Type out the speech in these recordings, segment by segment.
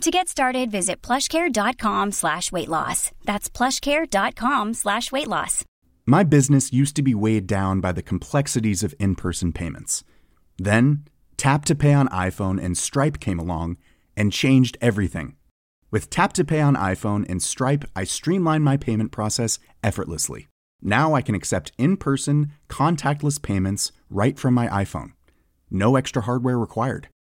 To get started, visit plushcare.com slash weight loss. That's plushcare.com slash weight loss. My business used to be weighed down by the complexities of in person payments. Then, Tap to Pay on iPhone and Stripe came along and changed everything. With Tap to Pay on iPhone and Stripe, I streamlined my payment process effortlessly. Now I can accept in person, contactless payments right from my iPhone. No extra hardware required.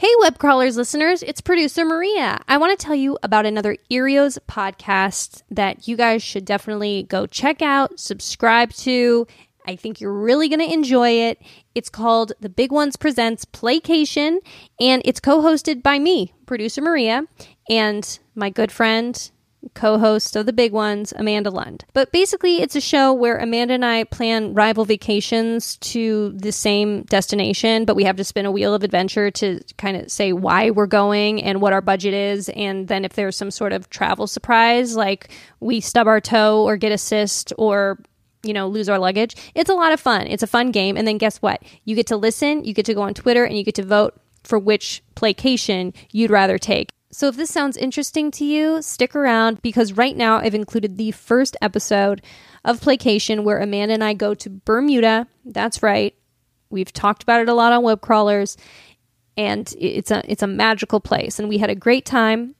Hey, web crawlers listeners, it's producer Maria. I want to tell you about another Earios podcast that you guys should definitely go check out, subscribe to. I think you're really going to enjoy it. It's called The Big Ones Presents Playcation, and it's co hosted by me, producer Maria, and my good friend, co host of The Big Ones, Amanda Lund. But basically, it's a show where Amanda and I plan rival vacations to the same destination, but we have to spin a wheel of adventure to kind of say why we're going and what our budget is. And then if there's some sort of travel surprise, like we stub our toe or get a cyst or you know, lose our luggage. It's a lot of fun. It's a fun game. And then guess what? You get to listen, you get to go on Twitter, and you get to vote for which playcation you'd rather take. So if this sounds interesting to you, stick around because right now I've included the first episode of Playcation where Amanda and I go to Bermuda. That's right. We've talked about it a lot on web crawlers and it's a it's a magical place and we had a great time.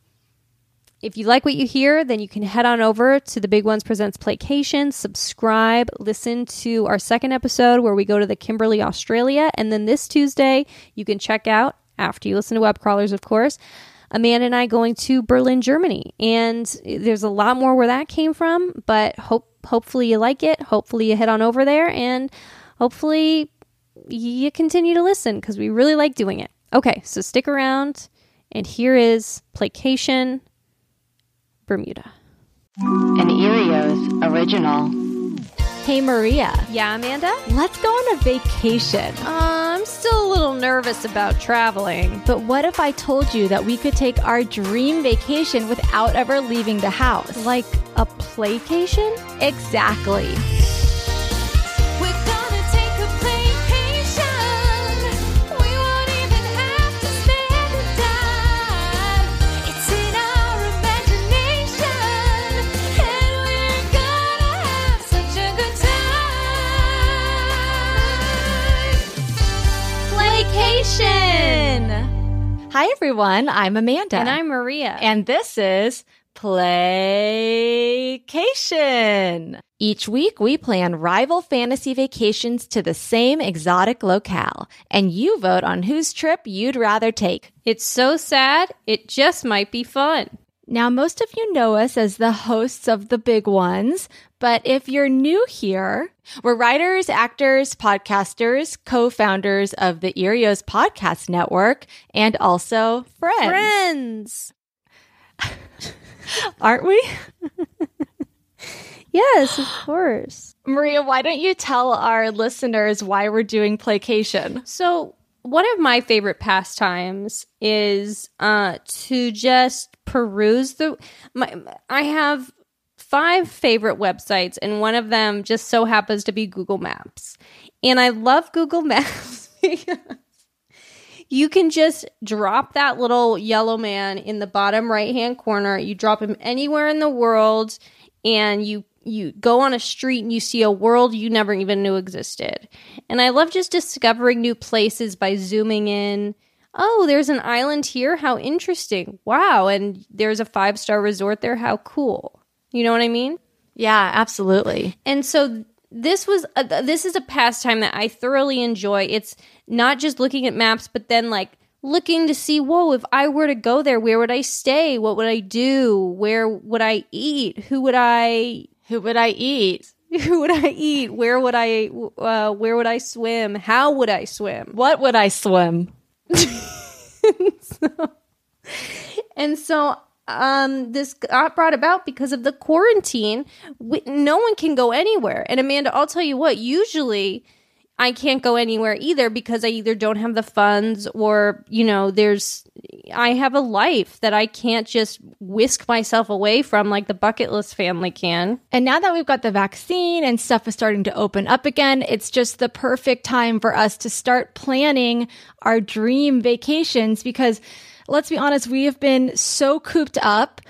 If you like what you hear, then you can head on over to the Big Ones Presents Playcation, subscribe, listen to our second episode where we go to the Kimberley, Australia, and then this Tuesday you can check out after you listen to web crawlers, of course, Amanda and I going to Berlin, Germany. And there's a lot more where that came from, but hope hopefully you like it. Hopefully you head on over there and hopefully you continue to listen because we really like doing it. Okay, so stick around and here is Playcation Bermuda. An Earios original. Hey Maria, Yeah, Amanda? let's go on a vacation. Uh, I'm still a little nervous about traveling. But what if I told you that we could take our dream vacation without ever leaving the house? Like a playcation? Exactly. Hi everyone, I'm Amanda. And I'm Maria. And this is Playcation. Each week, we plan rival fantasy vacations to the same exotic locale, and you vote on whose trip you'd rather take. it's so sad, it just might be fun. Now, most of you know us as the hosts of the big ones, but if you're new here, we're writers, actors, podcasters, co-founders of the Earios Podcast Network, and also friends. Friends. Aren't we? Yes, of course. Maria, why don't you tell our listeners why we're doing Playcation? So, one of my favorite pastimes is uh to just peruse the my I have five favorite websites and one of them just so happens to be Google Maps. And I love Google Maps because you can just drop that little yellow man in the bottom right hand corner. You drop him anywhere in the world and you you go on a street and you see a world you never even knew existed. And I love just discovering new places by zooming in. Oh, there's an island here. How interesting. Wow, and there's a five-star resort there. How cool. You know what I mean? Yeah, absolutely. And so this was a, this is a pastime that I thoroughly enjoy. It's not just looking at maps, but then like looking to see, whoa, if I were to go there, where would I stay? What would I do? Where would I eat? Who would I Who would I eat? who would I eat? Where would I uh, where would I swim? How would I swim? What would I swim? And so um, this got brought about because of the quarantine. We, no one can go anywhere. And Amanda, I'll tell you what, usually I can't go anywhere either because I either don't have the funds or, you know, there's, I have a life that I can't just whisk myself away from like the bucket list family can. And now that we've got the vaccine and stuff is starting to open up again, it's just the perfect time for us to start planning our dream vacations because let's be honest, we have been so cooped up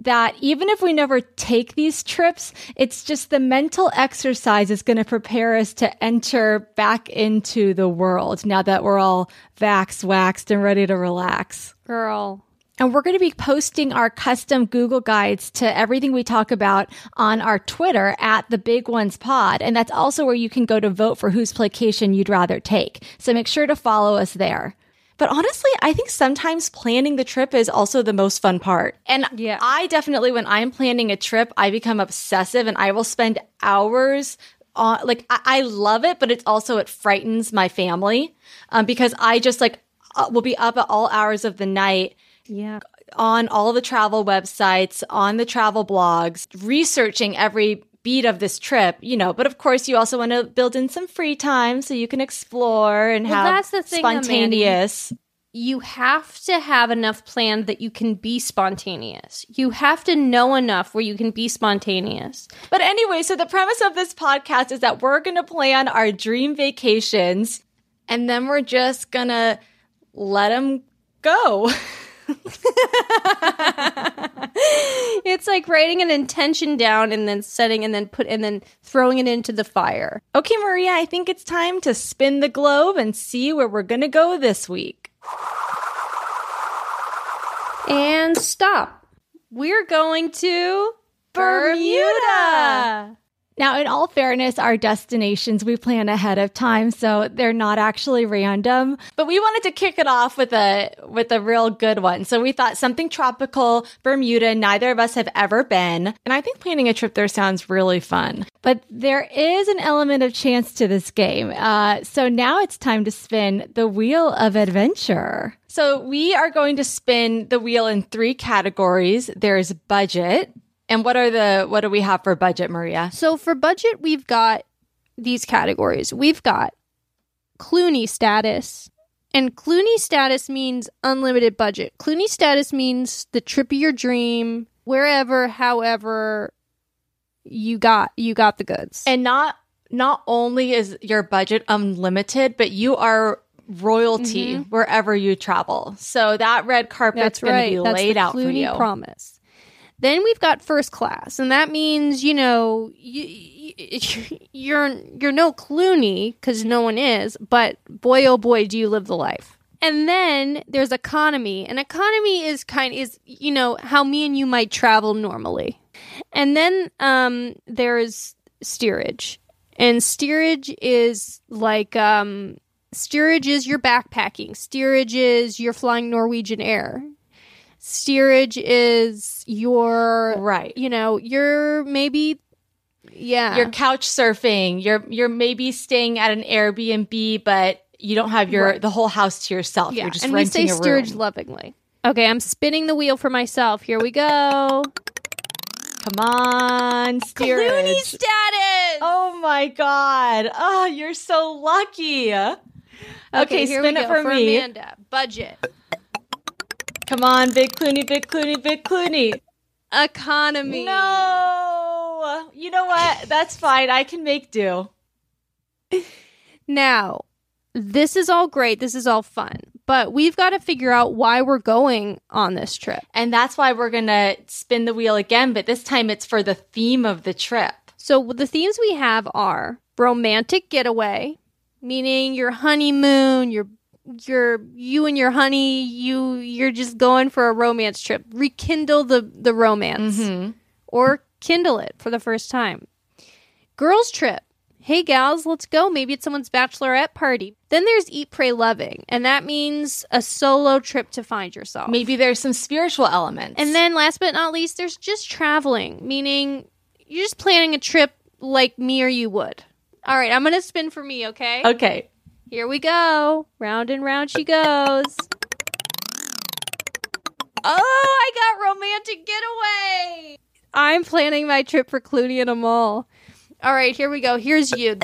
that even if we never take these trips, it's just the mental exercise is going to prepare us to enter back into the world now that we're all vax waxed and ready to relax. Girl. And we're going to be posting our custom Google guides to everything we talk about on our Twitter at the Big Ones Pod. And that's also where you can go to vote for whose playcation you'd rather take. So make sure to follow us there. But honestly, I think sometimes planning the trip is also the most fun part. And Yeah. I definitely, when I'm planning a trip, I become obsessive and I will spend hours on, like, I, I love it, but it's also, it frightens my family um, because I just like uh, will be up at all hours of the night Yeah. on all the travel websites, on the travel blogs, researching every beat of this trip, you know, but of course you also want to build in some free time so you can explore and Well, have that's the thing, Amanda. spontaneous. you have to have enough planned that you can be spontaneous. You have to know enough where you can be spontaneous. But anyway, so the premise of this podcast is that we're going to plan our dream vacations and then we're just going to let them go. It's like writing an intention down and then setting and then put and then throwing it into the fire. okay, Maria, I think it's time to spin the globe and see where we're going to go this week. And stop. We're going to Bermuda. Now, in all fairness, our destinations we plan ahead of time, so they're not actually random. But we wanted to kick it off with a with a real good one. So we thought something tropical, Bermuda. Neither of us have ever been, and I think planning a trip there sounds really fun. But there is an element of chance to this game. Uh, so now it's time to spin the wheel of adventure. So we are going to spin the wheel in three categories. There's budget. And what are the what do we have for budget, Maria? So for budget, we've got these categories. We've got Clooney status. And Clooney status means unlimited budget. Clooney status means the trip of your dream, wherever, however you got you got the goods. And not not only is your budget unlimited, but you are royalty mm-hmm. wherever you travel. So that red carpet's That's going right. to be That's laid the out for you. promise. Then we've got first class, and that means you know you, you're you're no Clooney because no one is, but boy oh boy do you live the life. And then there's economy, and economy is kind is you know how me and you might travel normally. And then um, there's steerage, and steerage is like um, steerage is your backpacking. Steerage is you're flying Norwegian Air steerage is your Right. you know you're maybe yeah You're couch surfing. You're you're maybe staying at an Airbnb, but you don't have your Right. the whole house to yourself. yeah You're just and we say steerage lovingly okay i'm spinning the wheel for myself here we go Come on, steerage. Clooney status Oh my god. Oh, you're so lucky. Okay, here spin we it go. for me. Amanda. Budget. Come on, Big Clooney, Big Clooney, Big Clooney. Economy. No. You know what? That's fine. I can make do. Now, this is all great. This is all fun. But we've got to figure out why we're going on this trip. And that's why we're going to spin the wheel again, but this time it's for the theme of the trip. So the themes we have are romantic getaway, meaning your honeymoon, your your you and your honey, you you're just going for a romance trip. Rekindle the the romance Mm-hmm. or kindle it for the first time. Girls trip. Hey gals, let's go. Maybe it's someone's bachelorette party. Then there's eat pray loving, and that means a solo trip to find yourself. Maybe there's some spiritual elements. And then last but not least, there's just traveling, meaning you're just planning a trip like me or you would. All right, I'm to spin for me, okay? Okay. Here we go. Round and round she goes. Oh, I got romantic getaway. I'm planning my trip for Clooney and Amal. All right, here we go. Here's you.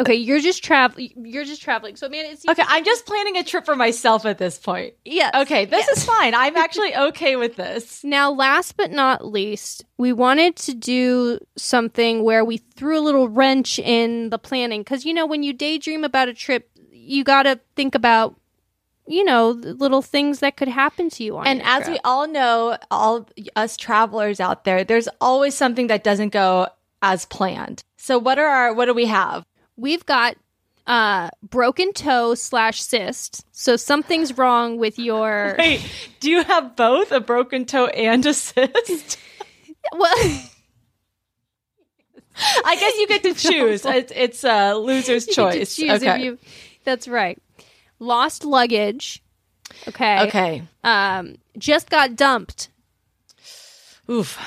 Okay, you're just traveling. You're just traveling. So, man, it's Okay, I'm just planning a trip for myself at this point. Yes. Okay, this yes. is fine. I'm actually okay with this. Now, last but not least, we wanted to do something where we threw a little wrench in the planning. Because, you know, when you daydream about a trip, you got to think about, you know, little things that could happen to you on And as trip. we all know, all us travelers out there, there's always something that doesn't go as planned. So what are our what do we have? We've got uh broken toe slash cyst. So something's wrong with your. Wait, do you have both a broken toe and a cyst? Well, I guess you get to choose. It's, it's a loser's you get to choice. okay. you- that's right. Lost luggage. Okay. okay. Um, just got dumped. Oof.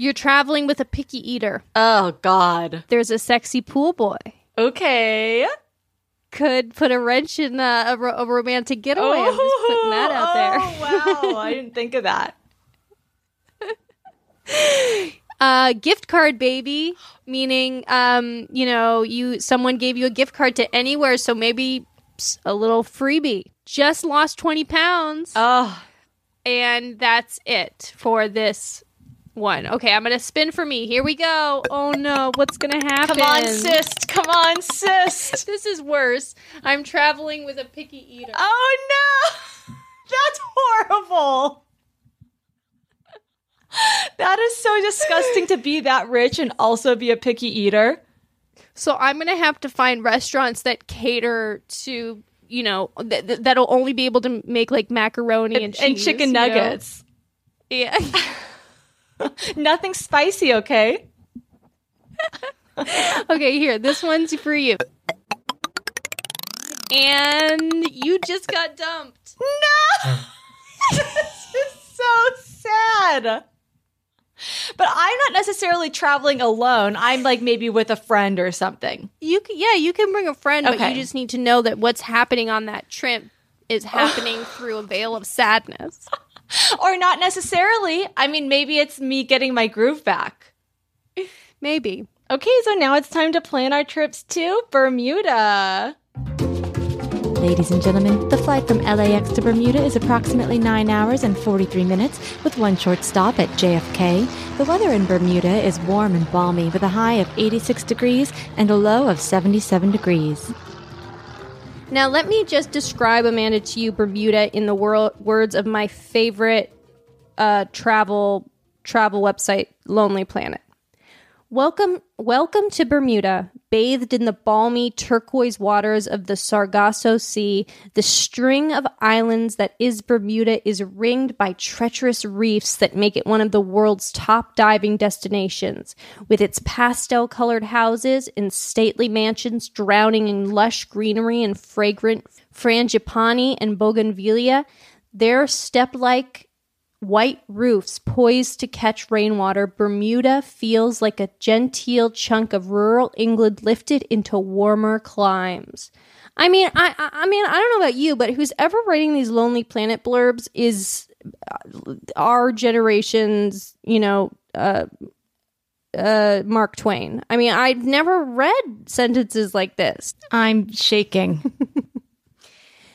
You're traveling with a picky eater. Oh God. There's a sexy pool boy. Okay. Could put a wrench in a, a, ro- a romantic getaway. I'm just putting that out there. Oh, wow. I didn't think of that. Uh, gift card, baby, meaning, um, you know, you someone gave you a gift card to anywhere, so maybe a little freebie. Just lost twenty pounds, Oh, and that's it for this one. Okay, I'm gonna spin for me. Here we go. Oh no, what's gonna happen? come on, cyst. Come on, cyst. This is worse. I'm traveling with a picky eater. Oh no. That's horrible. That is so disgusting to be that rich and also be a picky eater. So I'm gonna have to find restaurants that cater to you know th- th- that'll only be able to make like macaroni and, And, cheese, and chicken you know? nuggets. Yeah. Nothing spicy, okay? okay, here. This one's for you. And you just got dumped. No! this is so sad. But I'm not necessarily traveling alone. I'm like maybe with a friend or something. You can, yeah, you can bring a friend, but you just need to know that what's happening on that trip is happening through a veil of sadness. Or not necessarily. I mean, maybe it's me getting my groove back. Maybe. Okay, so now it's time to plan our trips to Bermuda. Ladies and gentlemen, the flight from LAX to Bermuda is approximately 9 hours and 43 minutes with one short stop at JFK. The weather in Bermuda is warm and balmy with a high of 86 degrees and a low of 77 degrees. Now, let me just describe Amanda to you, Bermuda, in the wor- words of my favorite uh, travel travel website, Lonely Planet. Welcome, welcome to Bermuda. Bathed in the balmy turquoise waters of the Sargasso Sea, the string of islands that is Bermuda is ringed by treacherous reefs that make it one of the world's top diving destinations. With its pastel colored houses and stately mansions drowning in lush greenery and fragrant frangipani and bougainvillea, their step like white roofs poised to catch rainwater, Bermuda feels like a genteel chunk of rural England lifted into warmer climes. I mean, I, I, mean, I don't know about you, but who's ever writing these Lonely Planet blurbs is uh, our generation's, you know, uh, uh, Mark Twain. I mean, I've never read sentences like this. I'm shaking.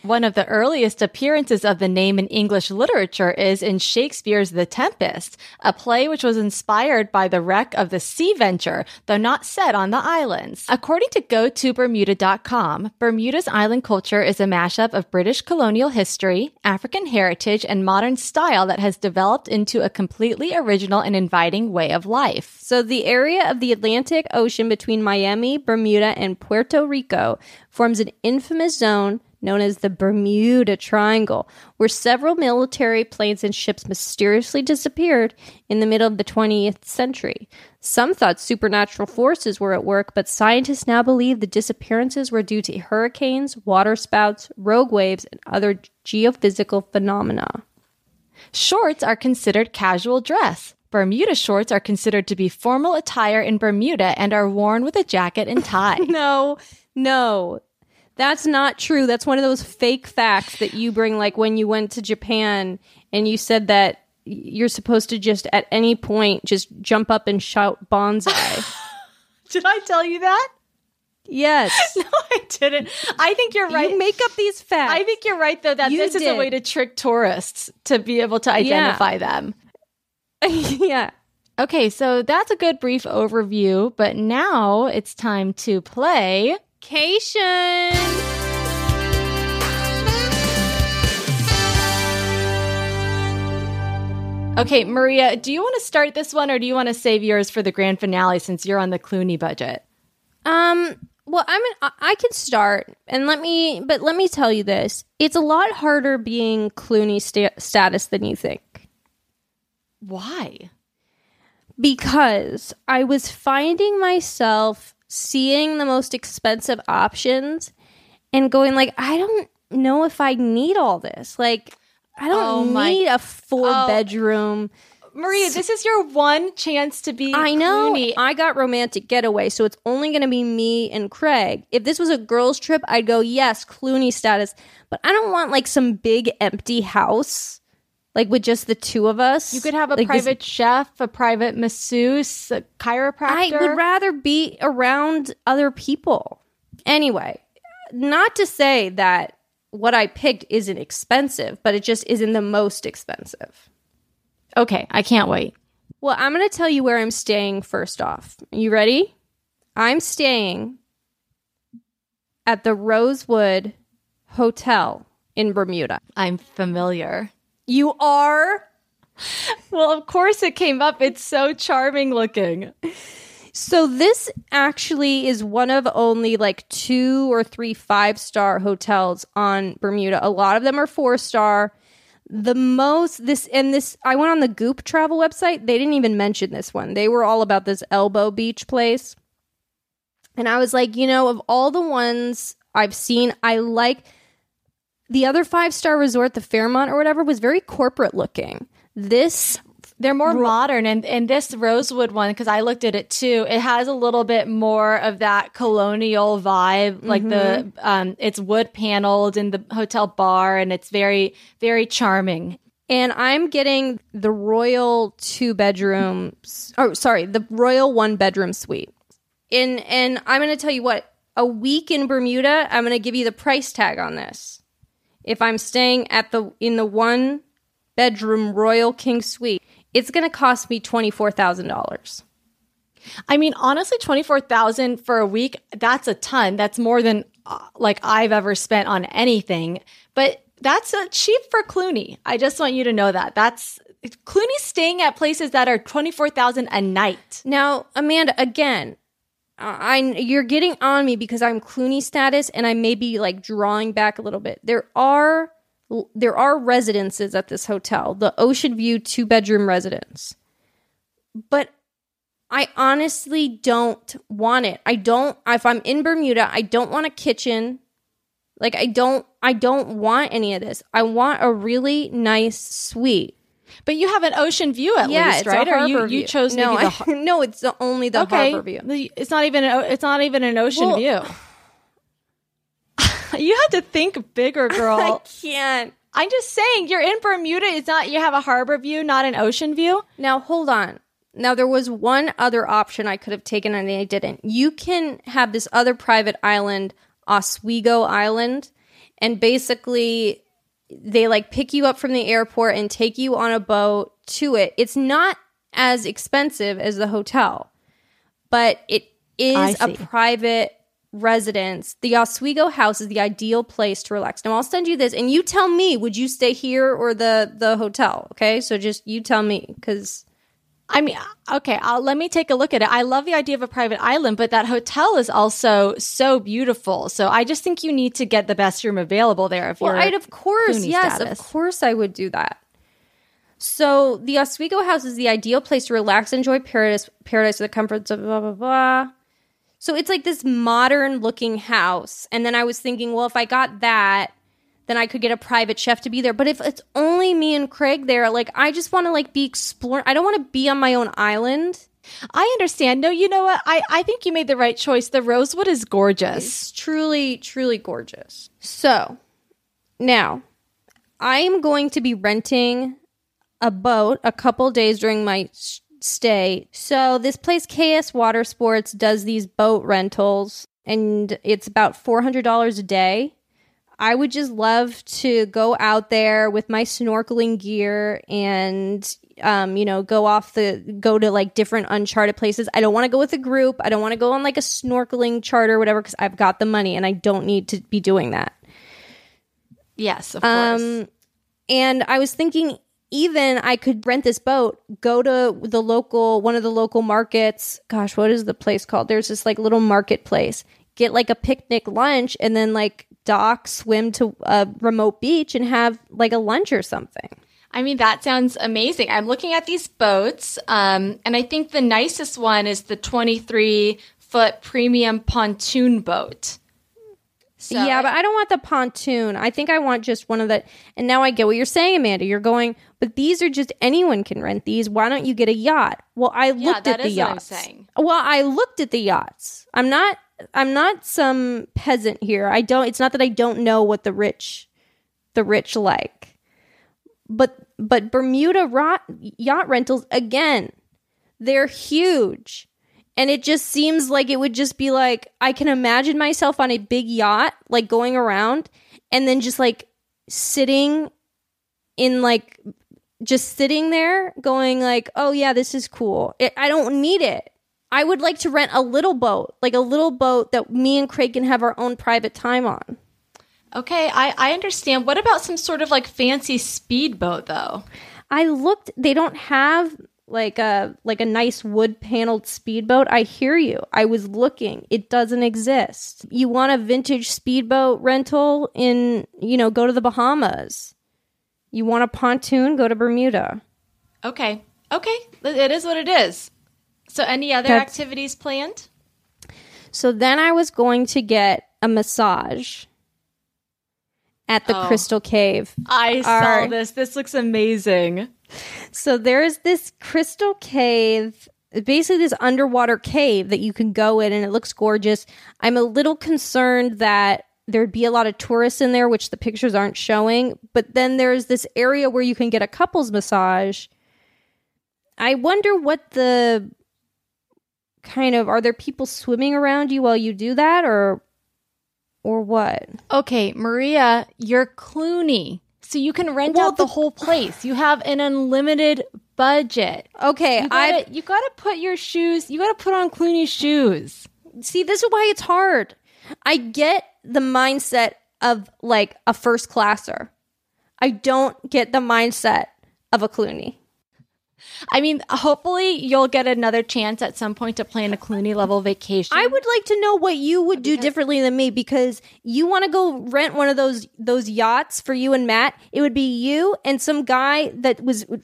One of the earliest appearances of the name in English literature is in Shakespeare's The Tempest, a play which was inspired by the wreck of the Sea Venture, though not set on the islands. According to GoToBermuda.com, Bermuda's island culture is a mashup of British colonial history, African heritage, and modern style that has developed into a completely original and inviting way of life. So, the area of the Atlantic Ocean between Miami, Bermuda, and Puerto Rico forms an infamous zone known as the Bermuda Triangle, where several military planes and ships mysteriously disappeared in the middle of the 20th century. Some thought supernatural forces were at work, but scientists now believe the disappearances were due to hurricanes, waterspouts, rogue waves, and other geophysical phenomena. Shorts are considered casual dress. Bermuda shorts are considered to be formal attire in Bermuda and are worn with a jacket and tie. No, no. That's not true. That's one of those fake facts that you bring, like when you went to Japan and you said that you're supposed to just at any point just jump up and shout bonsai. Did I tell you that? yes. No, I didn't. I think you're right. You make up these facts. I think you're right though that You this is a way to trick tourists to be able to identify them. yeah. Okay, so that's a good brief overview, but now it's time to play. Cation. Okay, Maria, do you want to start this one or do you want to save yours for the grand finale since you're on the Clooney budget? Um. Well, I'm. An, I I can start, and let me. But let me tell you this: it's a lot harder being Clooney sta- status than you think. Why? because I was finding myself seeing the most expensive options and going like I don't know if I need all this. Like I don't Oh my- need a four Oh. bedroom. Maria, this is your one chance to be I know Clooney. I got romantic getaway, so it's only going to be me and Craig. If this was a girls trip, I'd go yes, Clooney status, but I don't want like some big empty house like with just the two of us. You could have a Like, this- private chef, a private masseuse, a chiropractor. I would rather be around other people. Anyway, not to say that what I picked isn't expensive, but it just isn't the most expensive. okay, I can't wait. Well, I'm going to tell you where I'm staying first off. You ready? I'm staying at the Rosewood Hotel in Bermuda. I'm familiar. You are? Well, of course it came up. It's so charming looking. So this actually is one of only like two or three five star hotels on Bermuda. A lot of them are four star. The most this and this I went on the Goop travel website. They didn't even mention this one. They were all about this Elbow Beach place. And I was like, you know, of all the ones I've seen, I like the other five star resort, the Fairmont or whatever, was very corporate looking. This They're more modern, and and this Rosewood one because I looked at it too. It has a little bit more of that colonial vibe, like the um, it's wood paneled in the hotel bar, and it's very very charming. and I'm getting the royal two bedrooms. Oh, sorry, the royal one bedroom suite. In and I'm going to tell you what a week in Bermuda. I'm going to give you the price tag on this. If I'm staying at the in the one bedroom royal king suite, it's going to cost me twenty four thousand dollars. I mean, honestly, twenty four thousand for a week. That's a ton. That's more than uh, like I've ever spent on anything. But that's uh, cheap for Clooney. I just want you to know that. That's Clooney's staying at places that are twenty four thousand a night. Now, Amanda, again, I you're getting on me because I'm Clooney status and I may be like drawing back a little bit. There are there are residences at this hotel, the Ocean View two bedroom residence. But I honestly don't want it. I don't if I'm in Bermuda, I don't want a kitchen. Like I don't I don't want any of this. I want a really nice suite. But you have an ocean view at least, it's right? a Or harbor you, you view. chose no, the I- no, it's the only the okay. harbor view. It's not even an, it's not even an ocean Well- view. you have to think bigger, girl. I can't. I'm just saying, you're in Bermuda. It's not you have a harbor view, not an ocean view. Now hold on. Now, there was one other option I could have taken and I didn't. You can have this other private island, Oswego Island, and basically they like pick you up from the airport and take you on a boat to it. It's not as expensive as the hotel, but it is a private residence. The Oswego house is the ideal place to relax. Now I'll send you this and you tell me would you stay here or the the hotel, okay? So just you tell me cuz I mean, okay, I'll, let me take a look at it. I love the idea of a private island, but that hotel is also so beautiful. So I just think you need to get the best room available there. If Well, you're I'd of course, yes, status. of course I would do that. So the Oswego house is the ideal place to relax enjoy paradise, paradise with the comforts of blah blah blah. So it's like this modern looking house, and then I was thinking, well, if I got that, then I could get a private chef to be there. But if it's only me and Craig there, like I just want to like be exploring. I don't want to be on my own island. I understand. No, you know what? I, I think you made the right choice. The Rosewood is gorgeous. It's truly, truly gorgeous. So now I am going to be renting a boat a couple days during my stay. So this place, KS Water Sports, does these boat rentals, and it's about $400 a day. I would just love to go out there with my snorkeling gear and um, you know, go off the go to like different uncharted places. I don't want to go with a group. I don't want to go on like a snorkeling charter or whatever because I've got the money and I don't need to be doing that. Yes, of course. Um, and I was thinking even I could rent this boat, go to the local one of the local markets. Gosh, what is the place called? There's this like little marketplace. Get like a picnic lunch and then like dock, swim to a remote beach and have like a lunch or something. I mean, that sounds amazing. I'm looking at these boats, um, and I think the nicest one is the 23 foot premium pontoon boat. So yeah, but I don't want the pontoon. I think I want just one of the. And now I get what you're saying, Amanda. You're going, but these are just anyone can rent these. Why don't you get a yacht? Well, I looked at the is what I'm yachts. saying. Well, I looked at the yachts. I'm not. I'm not some peasant here. I don't. It's not that I don't know what the rich, the rich like. But but Bermuda rot, yacht rentals again, they're huge. And it just seems like it would just be like I can imagine myself on a big yacht, like going around, and then just like sitting in like just sitting there, going like, "Oh yeah, this is cool." It, I don't need it. I would like to rent a little boat, like a little boat that me and Craig can have our own private time on. Okay, I, I understand. What about some sort of like fancy speedboat though? I looked they don't have like a like a nice wood paneled speedboat. I hear you. I was looking. It doesn't exist. You want a vintage speedboat rental in, you know, go to the Bahamas. You want a pontoon, go to Bermuda. Okay, okay, it is what it is. So, any other That's- activities planned? So then I was going to get a massage at the Oh. Crystal Cave. I saw saw this. This looks amazing. So there's this crystal cave, basically this underwater cave that you can go in and it looks gorgeous. I'm a little concerned that there'd be a lot of tourists in there, which the pictures aren't showing. But then there's this area where you can get a couples massage. I wonder what the kind of are there people swimming around you while you do that or or what? Okay, Maria, you're Clooney. So you can rent Well, out the, the- whole place. You have an unlimited budget. Okay, I you gotta put your shoes, you gotta put on Clooney's shoes. see this is why it's hard i get the mindset of like a first classer. I don't get the mindset of a clooney. I mean, hopefully you'll get another chance at some point to plan a Clooney level vacation. i would like to know what you would do differently than me because you want to go rent one of those those yachts for you and matt. It would be you and some guy that was uh,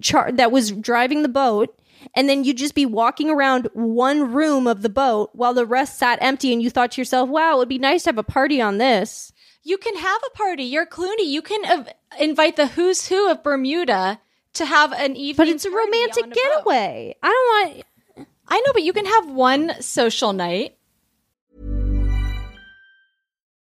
char- that was driving the boat and then you'd just be walking around one room of the boat while the rest sat empty and you thought to yourself wow it would be nice to have a party on this You can have a party. You're Clooney. You can uh, invite the who's who of Bermuda to have an evening. but it's a romantic on a boat. getaway i don't want I know, but you can have one social night.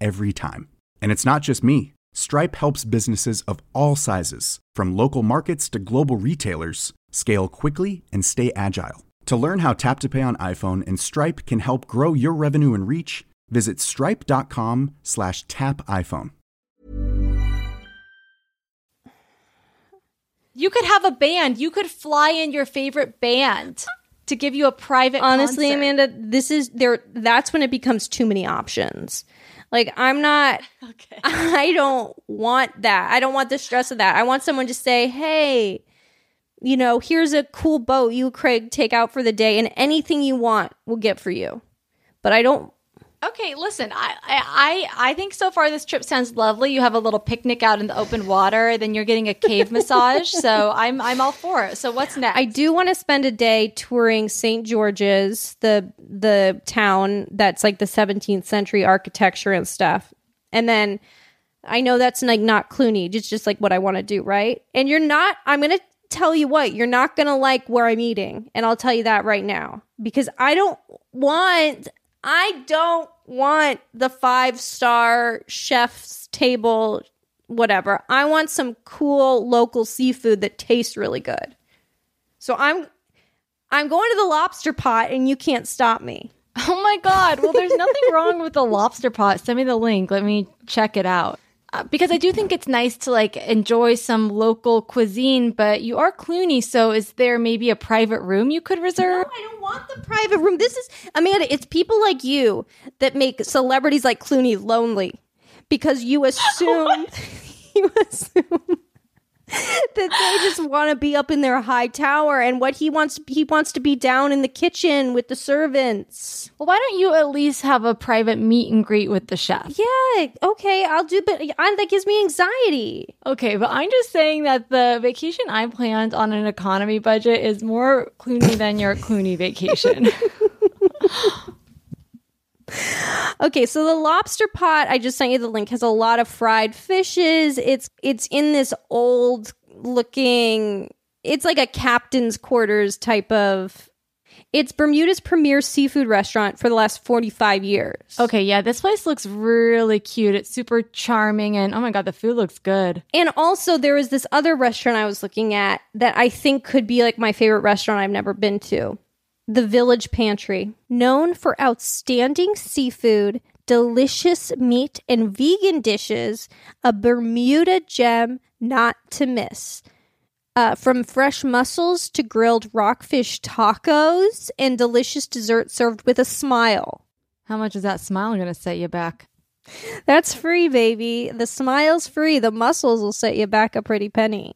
every time. And it's not just me. Stripe helps businesses of all sizes, from local markets to global retailers, scale quickly and stay agile. To learn how Tap to Pay on iPhone and Stripe can help grow your revenue and reach, visit stripe.com slash tap iPhone. You could have a band. You could fly in your favorite band to give you a private Honestly, concert. Amanda, this is there. That's when it becomes too many options. Like I'm not. Okay. I don't want that. I don't want the stress of that. I want someone to say, "Hey, you know, here's a cool boat you, Craig, take out for the day, and anything you want, we'll get for you." But I don't. Okay, listen, I, I I think so far this trip sounds lovely. You have a little picnic out in the open water, then you're getting a cave massage. So I'm I'm all for it. So what's next? I do want to spend a day touring St. George's, the the town that's like the 17th century architecture and stuff. And then I know that's like not Clooney, it's just like what I want to do, right? And you're not I'm going to tell you what, you're not going to like where I'm eating, and I'll tell you that right now because I don't want I don't want the five star chef's table whatever. I want some cool local seafood that tastes really good. So I'm I'm going to the lobster pot and you can't stop me. Oh my god! Well, there's nothing wrong with the lobster pot. Send me the link. Let me check it out. Uh, because I do think it's nice to like enjoy some local cuisine, but you are Clooney, so is there maybe a private room you could reserve? I don't want the private room. This is Amanda, it's people like you that make celebrities like Clooney lonely because you assume you assume that they just want to be up in their high tower and what he wants he wants to be down in the kitchen with the servants. Well, why don't you at least have a private meet and greet with the chef? Yeah, okay, I'll do but I, that gives me anxiety. Okay, but I'm just saying that the vacation I planned on an economy budget is more Clooney than your Clooney vacation. Okay, so the lobster pot, I just sent you the link, has a lot of fried fishes. It's it's in this old looking it's like a captain's quarters type of it's Bermuda's premier seafood restaurant for the last 45 years. okay, yeah, this place looks really cute. It's super charming, and oh my god, the food looks good. And also there was this other restaurant I was looking at that I think could be like my favorite restaurant I've never been to. The Village Pantry, known for outstanding seafood, delicious meat, and vegan dishes, a Bermuda gem not to miss. Uh, from fresh mussels to grilled rockfish tacos and delicious dessert served with a smile. How much is that smile going to set you back? That's free, baby. The smile's free. The mussels will set you back a pretty penny.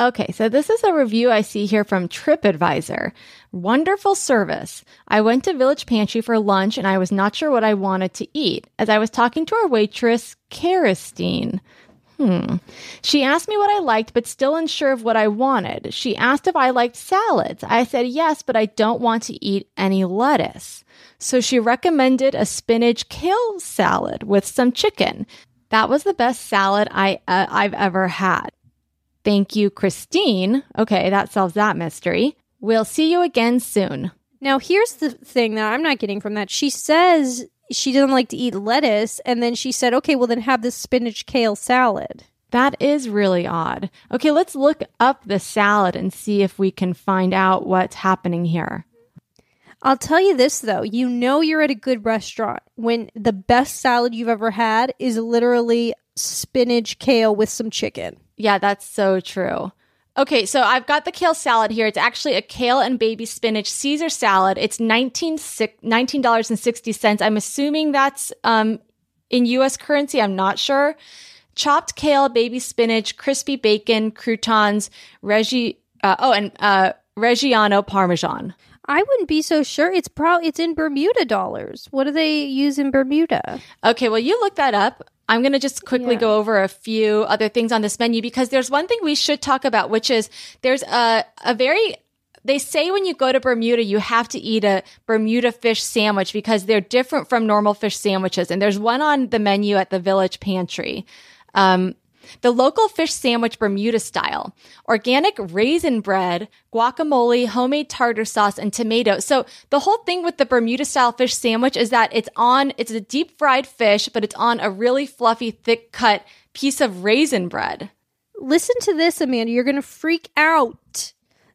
Okay, so this is a review I see here from TripAdvisor. Wonderful service. I went to Village Pantry for lunch and I was not sure what I wanted to eat. As I was talking to our waitress, Karistine, Hmm. She asked me what I liked, but still unsure of what I wanted. She asked if I liked salads. I said yes, but I don't want to eat any lettuce. So she recommended a spinach kale salad with some chicken. That was the best salad I uh, I've ever had. Thank you, Christine. Okay, that solves that mystery. We'll see you again soon. Now, here's the thing that I'm not getting from that. She says she doesn't like to eat lettuce, and then she said, okay, well, then have this spinach kale salad. That is really odd. Okay, let's look up the salad and see if we can find out what's happening here. I'll tell you this, though. You know you're at a good restaurant when the best salad you've ever had is literally spinach kale with some chicken. Yeah, that's so true. Okay, so I've got the kale salad here. It's actually a kale and baby spinach Caesar salad. It's $19, $19.60. I'm assuming that's um, in US currency. I'm not sure. Chopped kale, baby spinach, crispy bacon, croutons, Reggi, uh, oh, and uh, Reggiano Parmesan. I wouldn't be so sure. It's probably it's in Bermuda dollars. What do they use in Bermuda? Okay, well, you look that up. I'm going to just quickly Yeah. go over a few other things on this menu because there's one thing we should talk about, which is there's a, a very, they say when you go to Bermuda, you have to eat a Bermuda fish sandwich because they're different from normal fish sandwiches. And there's one on the menu at the Village Pantry. Um, the local fish sandwich Bermuda style, organic raisin bread, guacamole, homemade tartar sauce, and tomato. So the whole thing with the Bermuda style fish sandwich is that it's on, it's a deep fried fish, but it's on a really fluffy, thick cut piece of raisin bread. Listen to this, Amanda. You're going to freak out.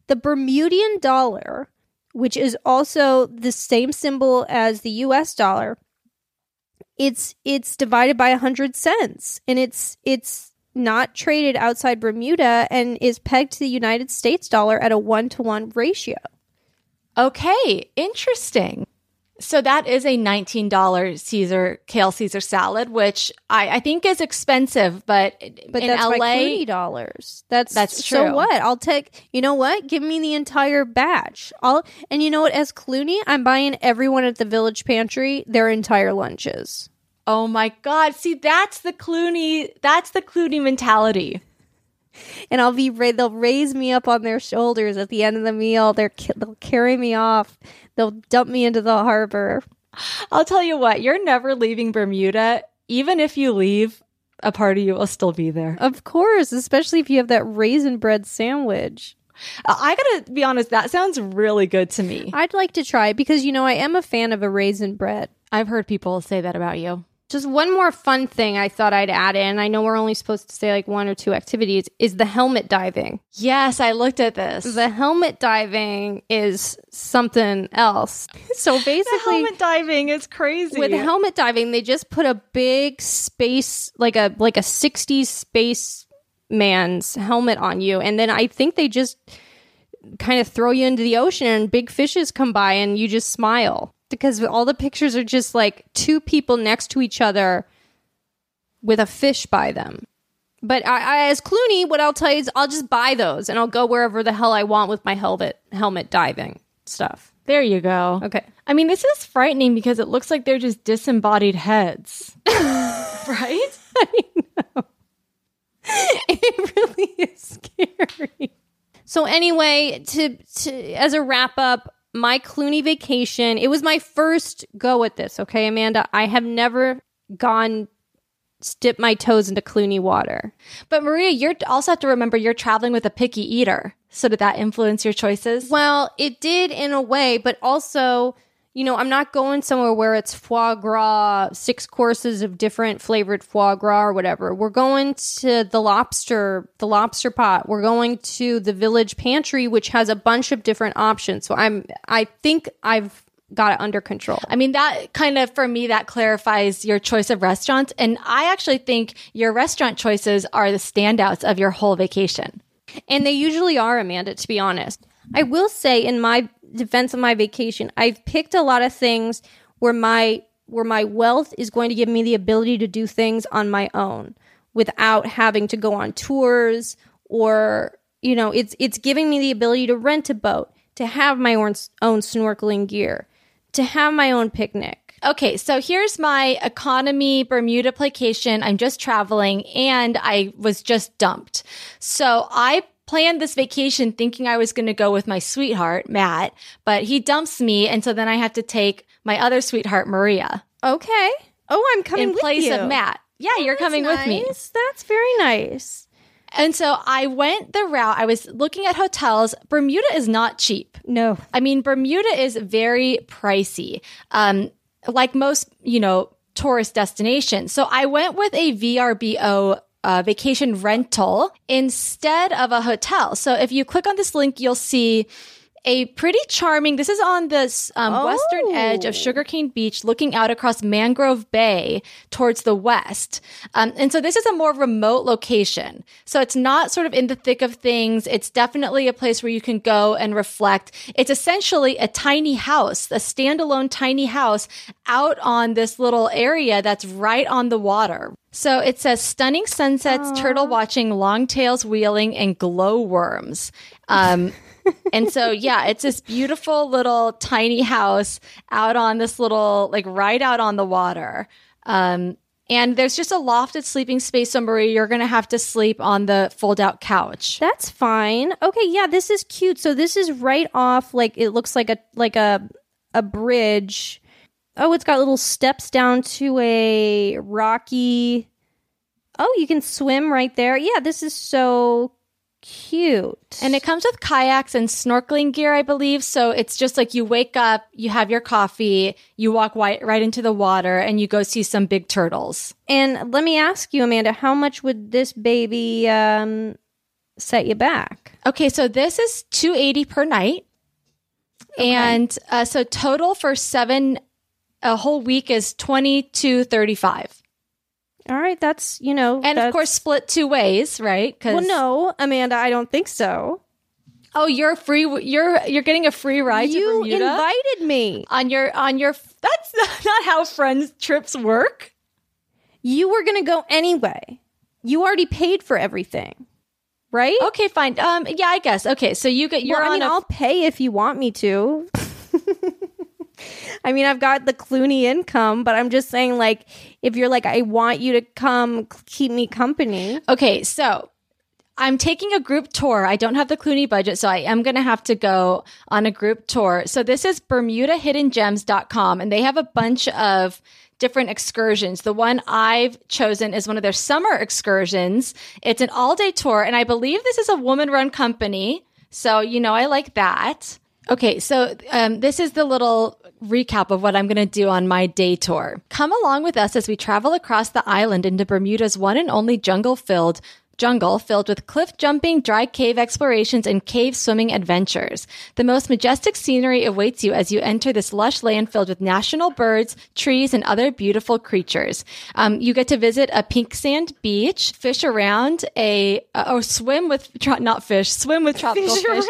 The Bermudian dollar, which is also the same symbol as the US dollar, it's it's divided by 100 cents and it's it's not traded outside Bermuda and is pegged to the United States dollar at a 1 to 1 ratio. Okay, interesting. So that is a $19 Caesar kale Caesar salad, which I, I think is expensive, but But in that's LA, my Clooney dollars. That's That's true. So what? I'll take. You know what? Give me the entire batch. I'll and you know what? As Clooney, I'm buying everyone at the Village Pantry their entire lunches. Oh my God. See, that's the Clooney, that's the Clooney mentality. and I'll be ra- they'll raise me up on their shoulders at the end of the meal. They're ca- they'll carry me off. They'll dump me into the harbor. I'll tell you what, you're never leaving Bermuda. Even if you leave, a part of you will still be there. Of course, especially if you have that raisin bread sandwich. I gotta be honest, that sounds really good to me. I'd like to try it because you know I am a fan of a raisin bread. I've heard people say that about you. Just one more fun thing I thought I'd add in. I know we're only supposed to say like one or two activities is the helmet diving. Yes, I looked at this. The helmet diving is something else. So The basically helmet diving is crazy. with helmet diving they just put a big space like a like a 60s space man's helmet on you and then I think they just kind of throw you into the ocean and big fishes come by and you just smile because all the pictures are just like two people next to each other with a fish by them. But I, I, as Clooney, what I'll tell you is I'll just buy those and I'll go wherever the hell I want with my helmet helmet diving stuff. there you go. Okay. I mean, this is frightening because it looks like they're just disembodied heads. right? I know. It really is scary. So anyway, to to as a wrap up, my Clooney vacation, it was my first go at this, okay, Amanda? I have never gone dip my toes into Clooney water. But Maria, you also have to remember you're traveling with a picky eater. So did that influence your choices? Well, it did in a way, but also, you know, I'm not going somewhere where it's foie gras, six courses of different flavored foie gras or whatever. We're going to the lobster, the lobster pot. We're going to the village pantry, which has a bunch of different options. So I'm, I think I've got it under control. I mean, that kind of, for me, that clarifies your choice of restaurants. And I actually think your restaurant choices are the standouts of your whole vacation. And they usually are, Amanda, to be honest. I will say in my defense of my vacation, I've picked a lot of things where my where my wealth is going to give me the ability to do things on my own without having to go on tours or you know, it's it's giving me the ability to rent a boat, to have my own own snorkeling gear, to have my own picnic. Okay, so here's my economy Bermuda playcation. I'm just traveling and I was just dumped. So I planned this vacation thinking I was going to go with my sweetheart, Matt, but he dumps me. And so then I have to take my other sweetheart, Maria, Okay. Oh, I'm coming in place you. of Matt. Yeah, you're That's coming with me. That's very nice. And so I went the route. I was looking at hotels. Bermuda is not cheap. No. I mean, Bermuda is very pricey. Um, like most, you know, tourist destinations. So I went with a VRBO uh, vacation rental instead of a hotel. So if you click on this link, you'll see a pretty charming. This is on this um, western edge of Sugarcane Beach, looking out across Mangrove Bay towards the west. Um, and so this is a more remote location. So it's not sort of in the thick of things. It's definitely a place where you can go and reflect. It's essentially a tiny house, a standalone tiny house out on this little area that's right on the water. So it says stunning sunsets, turtle watching, long tails wheeling, and glow worms. Um, and so, yeah, it's this beautiful little tiny house out on this little, like right out on the water. Um, and there's just a lofted sleeping space. So, Marie, you're going to have to sleep on the fold out couch. That's fine. Okay, yeah, this is cute. So this is right off like it looks like a like a a bridge. Oh, it's got little steps down to a rocky Oh, you can swim right there. Yeah, this is so cute. And it comes with kayaks and snorkeling gear, I believe. So it's just like you wake up, you have your coffee, you walk wi- right into the water, and you go see some big turtles. And let me ask you, Amanda, how much would this baby um set you back? Okay, so this is 280 per night. And uh, so total for seven, a whole week is 20 to 35. All right, that's, you know, And of course, split two ways, right? 'Cause- Well, no, Amanda, I don't think so. Oh, you're free. You're you're getting a free ride to you invited me. on your on your. That's not how friends trips work. You were going to go anyway. You already paid for everything. Right? Okay, fine. Um, yeah, I guess. Okay, so you get you're well, I on mean, a I'll pay if you want me to. I mean, I've got the Clooney income, but I'm just saying, like, if you're like, I want you to come keep me company. Okay, so I'm taking a group tour. I don't have the Clooney budget, so I am going to have to go on a group tour. So this is BermudaHiddenGems.com, and they have a bunch of different excursions. The one I've chosen is one of their summer excursions. It's an all day tour, and I believe this is a woman run company. So, you know, I like that. Okay, so um, this is the little recap of what I'm going to do on my day tour. Come along with us as we travel across the island into Bermuda's one and only jungle filled jungle filled with cliff jumping, dry cave explorations, and cave swimming adventures. The most majestic scenery awaits you as you enter this lush land filled with national birds, trees, and other beautiful creatures. Um, you get to visit a pink sand beach, fish around a, uh, or swim with, tro- not fish, swim with tropical fish,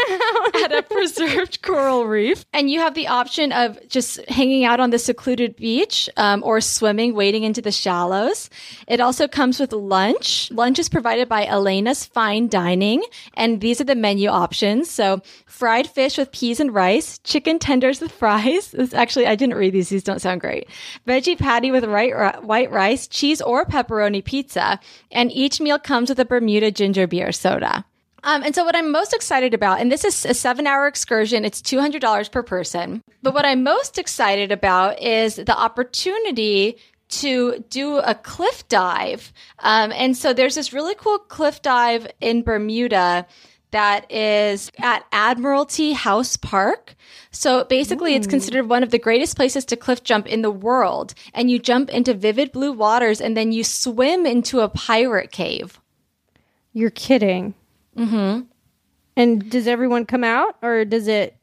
at a preserved coral reef. And you have the option of just hanging out on the secluded beach um, or swimming, wading into the shallows. It also comes with lunch. Lunch is provided by Elena's Fine Dining, and these are the menu options. So, fried fish with peas and rice, chicken tenders with fries. This, actually, I didn't read these; these don't sound great. Veggie patty with white, ri- white rice, cheese or pepperoni pizza, and each meal comes with a Bermuda ginger beer soda. Um, and so what I'm most excited about, and this is a seven hour excursion, it's $200 per person. But what I'm most excited about is the opportunity to do a cliff dive. Um, and so there's this really cool cliff dive in Bermuda that is at Admiralty House Park. So basically, it's considered one of the greatest places to cliff jump in the world. And you jump into vivid blue waters and then you swim into a pirate cave. You're kidding. Mm-hmm. And does everyone come out or does it?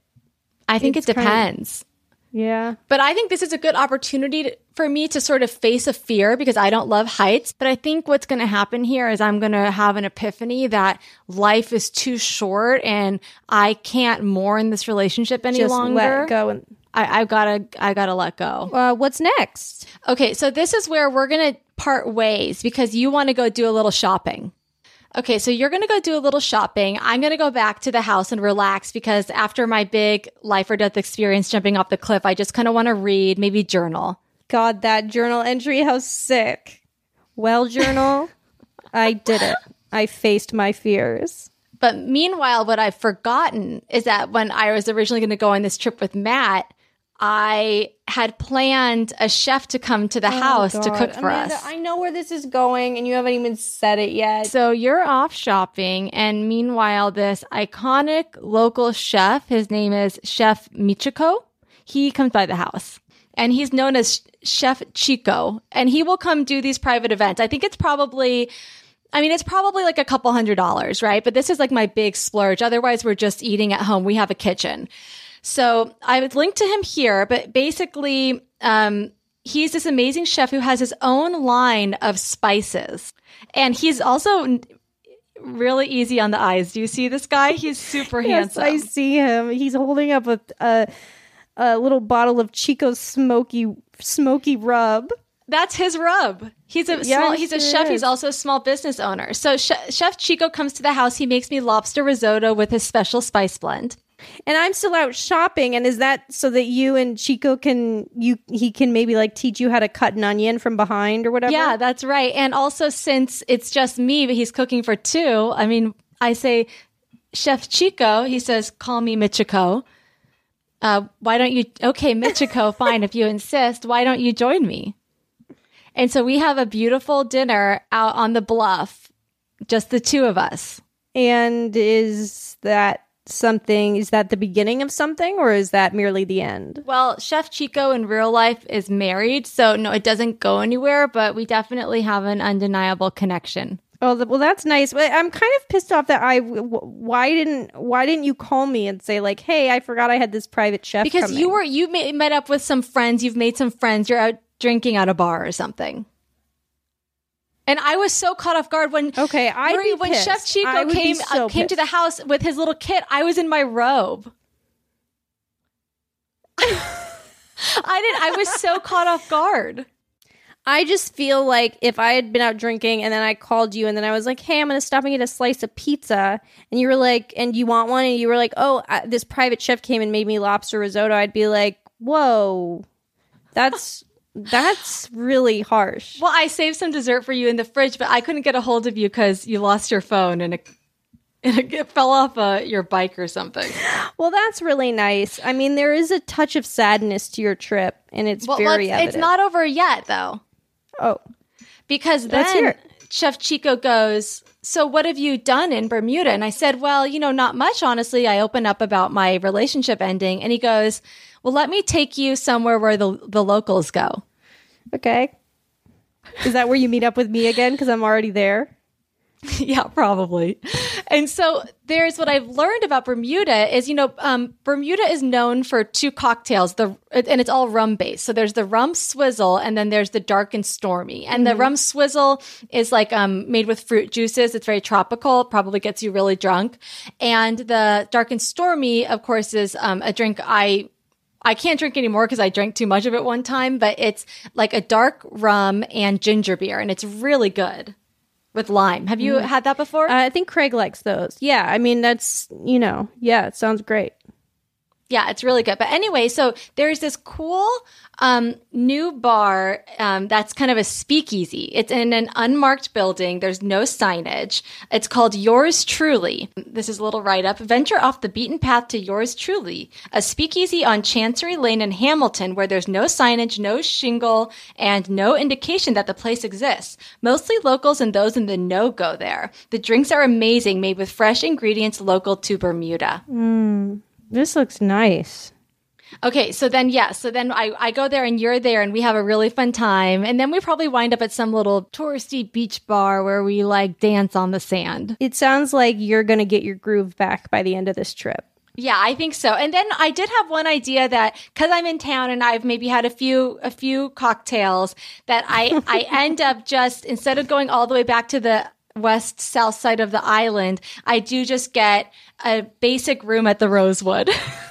I think it depends. Yeah. But I think this is a good opportunity to, for me to sort of face a fear because I don't love heights. But I think what's going to happen here is I'm going to have an epiphany that life is too short and I can't mourn this relationship any Just longer. let go. And, I, I've got to, I got to let go. uh, what's next? Okay, so this is where we're going to part ways because you want to go do a little shopping. Okay, so you're going to go do a little shopping. I'm going to go back to the house and relax because after my big life or death experience jumping off the cliff, I just kind of want to read, maybe journal. God, that journal entry, how sick. Well, journal, I did it. I faced my fears. But meanwhile, what I've forgotten is that when I was originally going to go on this trip with Matt, I had planned a chef to come to the oh, house to cook for Amanda, us. I know where this is going, and you haven't even said it yet. So you're off shopping, and meanwhile, this iconic local chef, his name is Chef Michiko, he comes by the house. And he's known as Chef Chico, and he will come do these private events. I think it's probably, I mean, it's probably like a couple hundred dollars, right? But this is like my big splurge. Otherwise, we're just eating at home. We have a kitchen. So I would link to him here, but basically, um, he's this amazing chef who has his own line of spices. And he's also really easy on the eyes. Do you see this guy? He's super yes, handsome. I see him. He's holding up a, a a little bottle of Chico's smoky smoky rub. That's his rub. He's a Yeah, small, he's a chef. is. He's also a small business owner. So Che- Chef Chico comes to the house. He makes me lobster risotto with his special spice blend. And I'm still out shopping. And is that so that you and Chico can you he can maybe like teach you how to cut an onion from behind or whatever? Yeah, that's right. And also, since it's just me, but he's cooking for two, I mean, I say, Chef Chico, he says, call me Michiko. Uh, why don't you, okay, Michiko, fine, if you insist, why don't you join me? And so we have a beautiful dinner out on the bluff, just the two of us. And is that something is that the beginning of something or is that merely the end? Well, Chef Chico in real life is married, so no, it doesn't go anywhere, but we definitely have an undeniable connection. Oh, well, that's nice. I'm kind of pissed off that i Why didn't Why didn't you call me and say like, "Hey, I forgot I had this private chef." because coming." you were you met up with some friends you've made some friends you're out drinking at a bar or something and i was so caught off guard when Okay, Marie, be when chef chico I came so uh, came to the house with his little kit i was in my robe. I didn't i was so caught off guard. I just feel like if I had been out drinking and then I called you and then I was like, "Hey, I'm going to stop and get a slice of pizza," and you were like, "And you want one?" and you were like, "Oh, I, this private chef came and made me lobster risotto," I'd be like, "Whoa, that's that's really harsh." well i saved some dessert for you in the fridge but i couldn't get a hold of you because you lost your phone and it, and it fell off uh, your bike or something Well, that's really nice. I mean, there is a touch of sadness to your trip, and it's well very let's- it's not over yet though Oh, Because then. Chef Chico goes, So what have you done in Bermuda? And I said, Well, you know, not much, honestly. I opened up about my relationship ending. And he goes, Well, let me take you somewhere where the, the locals go. okay. Is that where you meet up with me again? Because I'm already there. yeah, probably. And so there's what I've learned about Bermuda is, you know, um, Bermuda is known for two cocktails, the and it's all rum based. So there's the rum swizzle, and then there's the dark and stormy. And the rum swizzle is like um, made with fruit juices. It's very tropical. Probably gets you really drunk. And the dark and stormy, of course, is um, a drink I I can't drink anymore because I drank too much of it one time, but it's like a dark rum and ginger beer, and it's really good with lime. Have you had that before? Uh, I think Craig likes those. Yeah, I mean that's you know, yeah, it sounds great. yeah, it's really good. But anyway, so there's this cool um, new bar um, that's kind of a speakeasy. It's in an unmarked building. There's no signage. It's called Yours Truly. This is a little write up. Venture off the beaten path to Yours Truly, a speakeasy on Chancery Lane in Hamilton where there's no signage, no shingle, and no indication that the place exists. Mostly locals and those in the know go there. The drinks are amazing, made with fresh ingredients local to Bermuda. This looks nice. Okay, so then yeah, so then I, I go there and you're there and we have a really fun time. And then we probably wind up at some little touristy beach bar where we like dance on the sand. It sounds like you're gonna get your groove back by the end of this trip. Yeah, I think so. And then I did have one idea that because I'm in town and I've maybe had a few a few cocktails that I I end up just instead of going all the way back to the west south side of the island, I do just get a basic room at the Rosewood.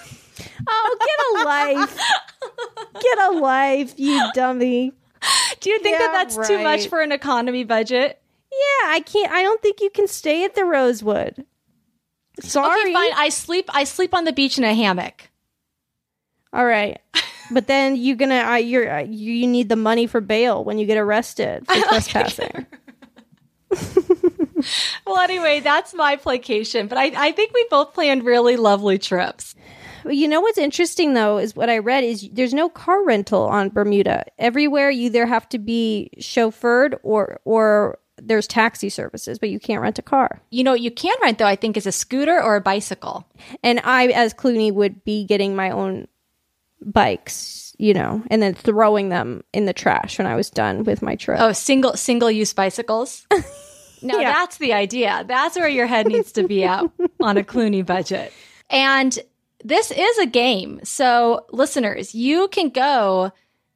Oh, get a life. get a life, you dummy. do you think Yeah, that that's too much for an economy budget? Yeah, I can't. I don't think you can stay at the Rosewood. Sorry. Okay, fine. I sleep I sleep on the beach in a hammock. All right. But then you're gonna uh, you're uh, you, you need the money for bail when you get arrested for trespassing. Well, anyway, that's my playcation. But I, I think we both planned really lovely trips. Well, you know what's interesting though is what I read is there's no car rental on Bermuda. Everywhere you either have to be chauffeured or or there's taxi services, but you can't rent a car. You know, what you can rent though. I think is a scooter or a bicycle. And I, as Clooney, would be getting my own bikes, you know, and then throwing them in the trash when I was done with my trip. Oh, single single use bicycles. No, Yeah. that's the idea. That's where your head needs to be at on a Clooney budget. And this is a game. So, listeners, you can go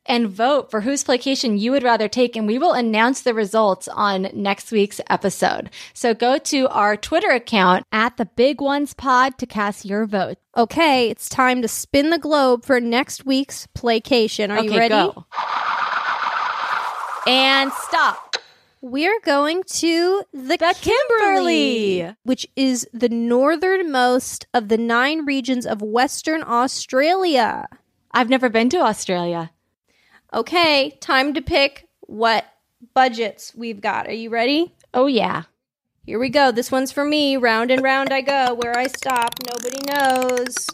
and vote for whose playcation you would rather take, and we will announce the results on next week's episode. So, go to our Twitter account at the Big Ones Pod to cast your vote. Okay, it's time to spin the globe for next week's playcation. Are you ready? go. And stop. We're going to the, The Kimberley. which is the northernmost of the nine regions of Western Australia. I've never been to Australia. Okay, time to pick what budgets we've got. Are you ready? Oh, yeah. Here we go. This one's for me. Round and round I go. Where I stop, nobody knows.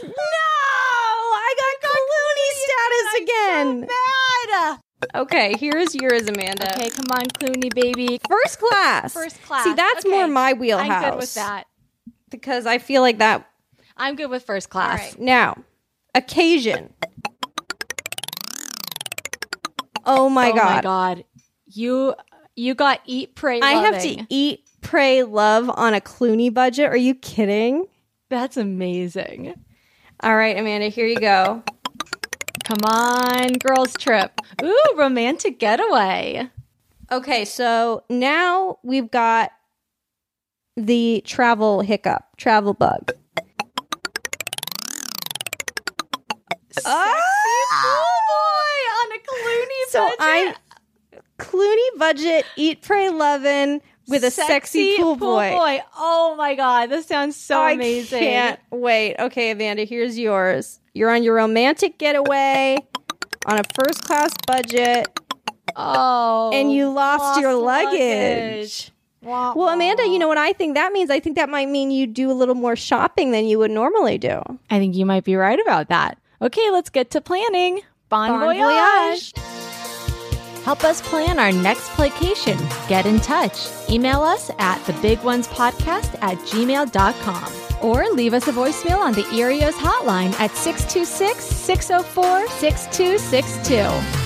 no! I got Clooney status again. Bad. Okay, here's yours, Amanda. Okay, come on, Clooney, baby. First class. First class. See, that's Okay. more my wheelhouse. I'm good with that. because I feel like that. I'm good with first class. Now, occasion. Oh my oh god. my god. You you got eat pray I have to eat, pray, love on a Clooney budget. Are you kidding? That's amazing. All right, Amanda, here you go. Come on, girls trip. Ooh, romantic getaway. Okay, so now we've got the travel hiccup, travel bug. Sexy ah! pool boy on a Clooney So budget. I'm Clooney budget, eat, pray, lovin' with a sexy, pool, boy. Oh my god, this sounds so I amazing. can't wait. Okay, Amanda, here's yours. You're on your romantic getaway on a first class budget, Oh, and you lost, your luggage. Wah, Well, Amanda, you know what I think that means? I think that might mean you do a little more shopping than you would normally do. I think you might be right about that. Okay, let's get to planning. Bon, Bon voyage. Help us plan our next playcation. Get in touch. Email us at thebiguonespodcast at gmail.com or leave us a voicemail on the Erios hotline at 626 604 6262.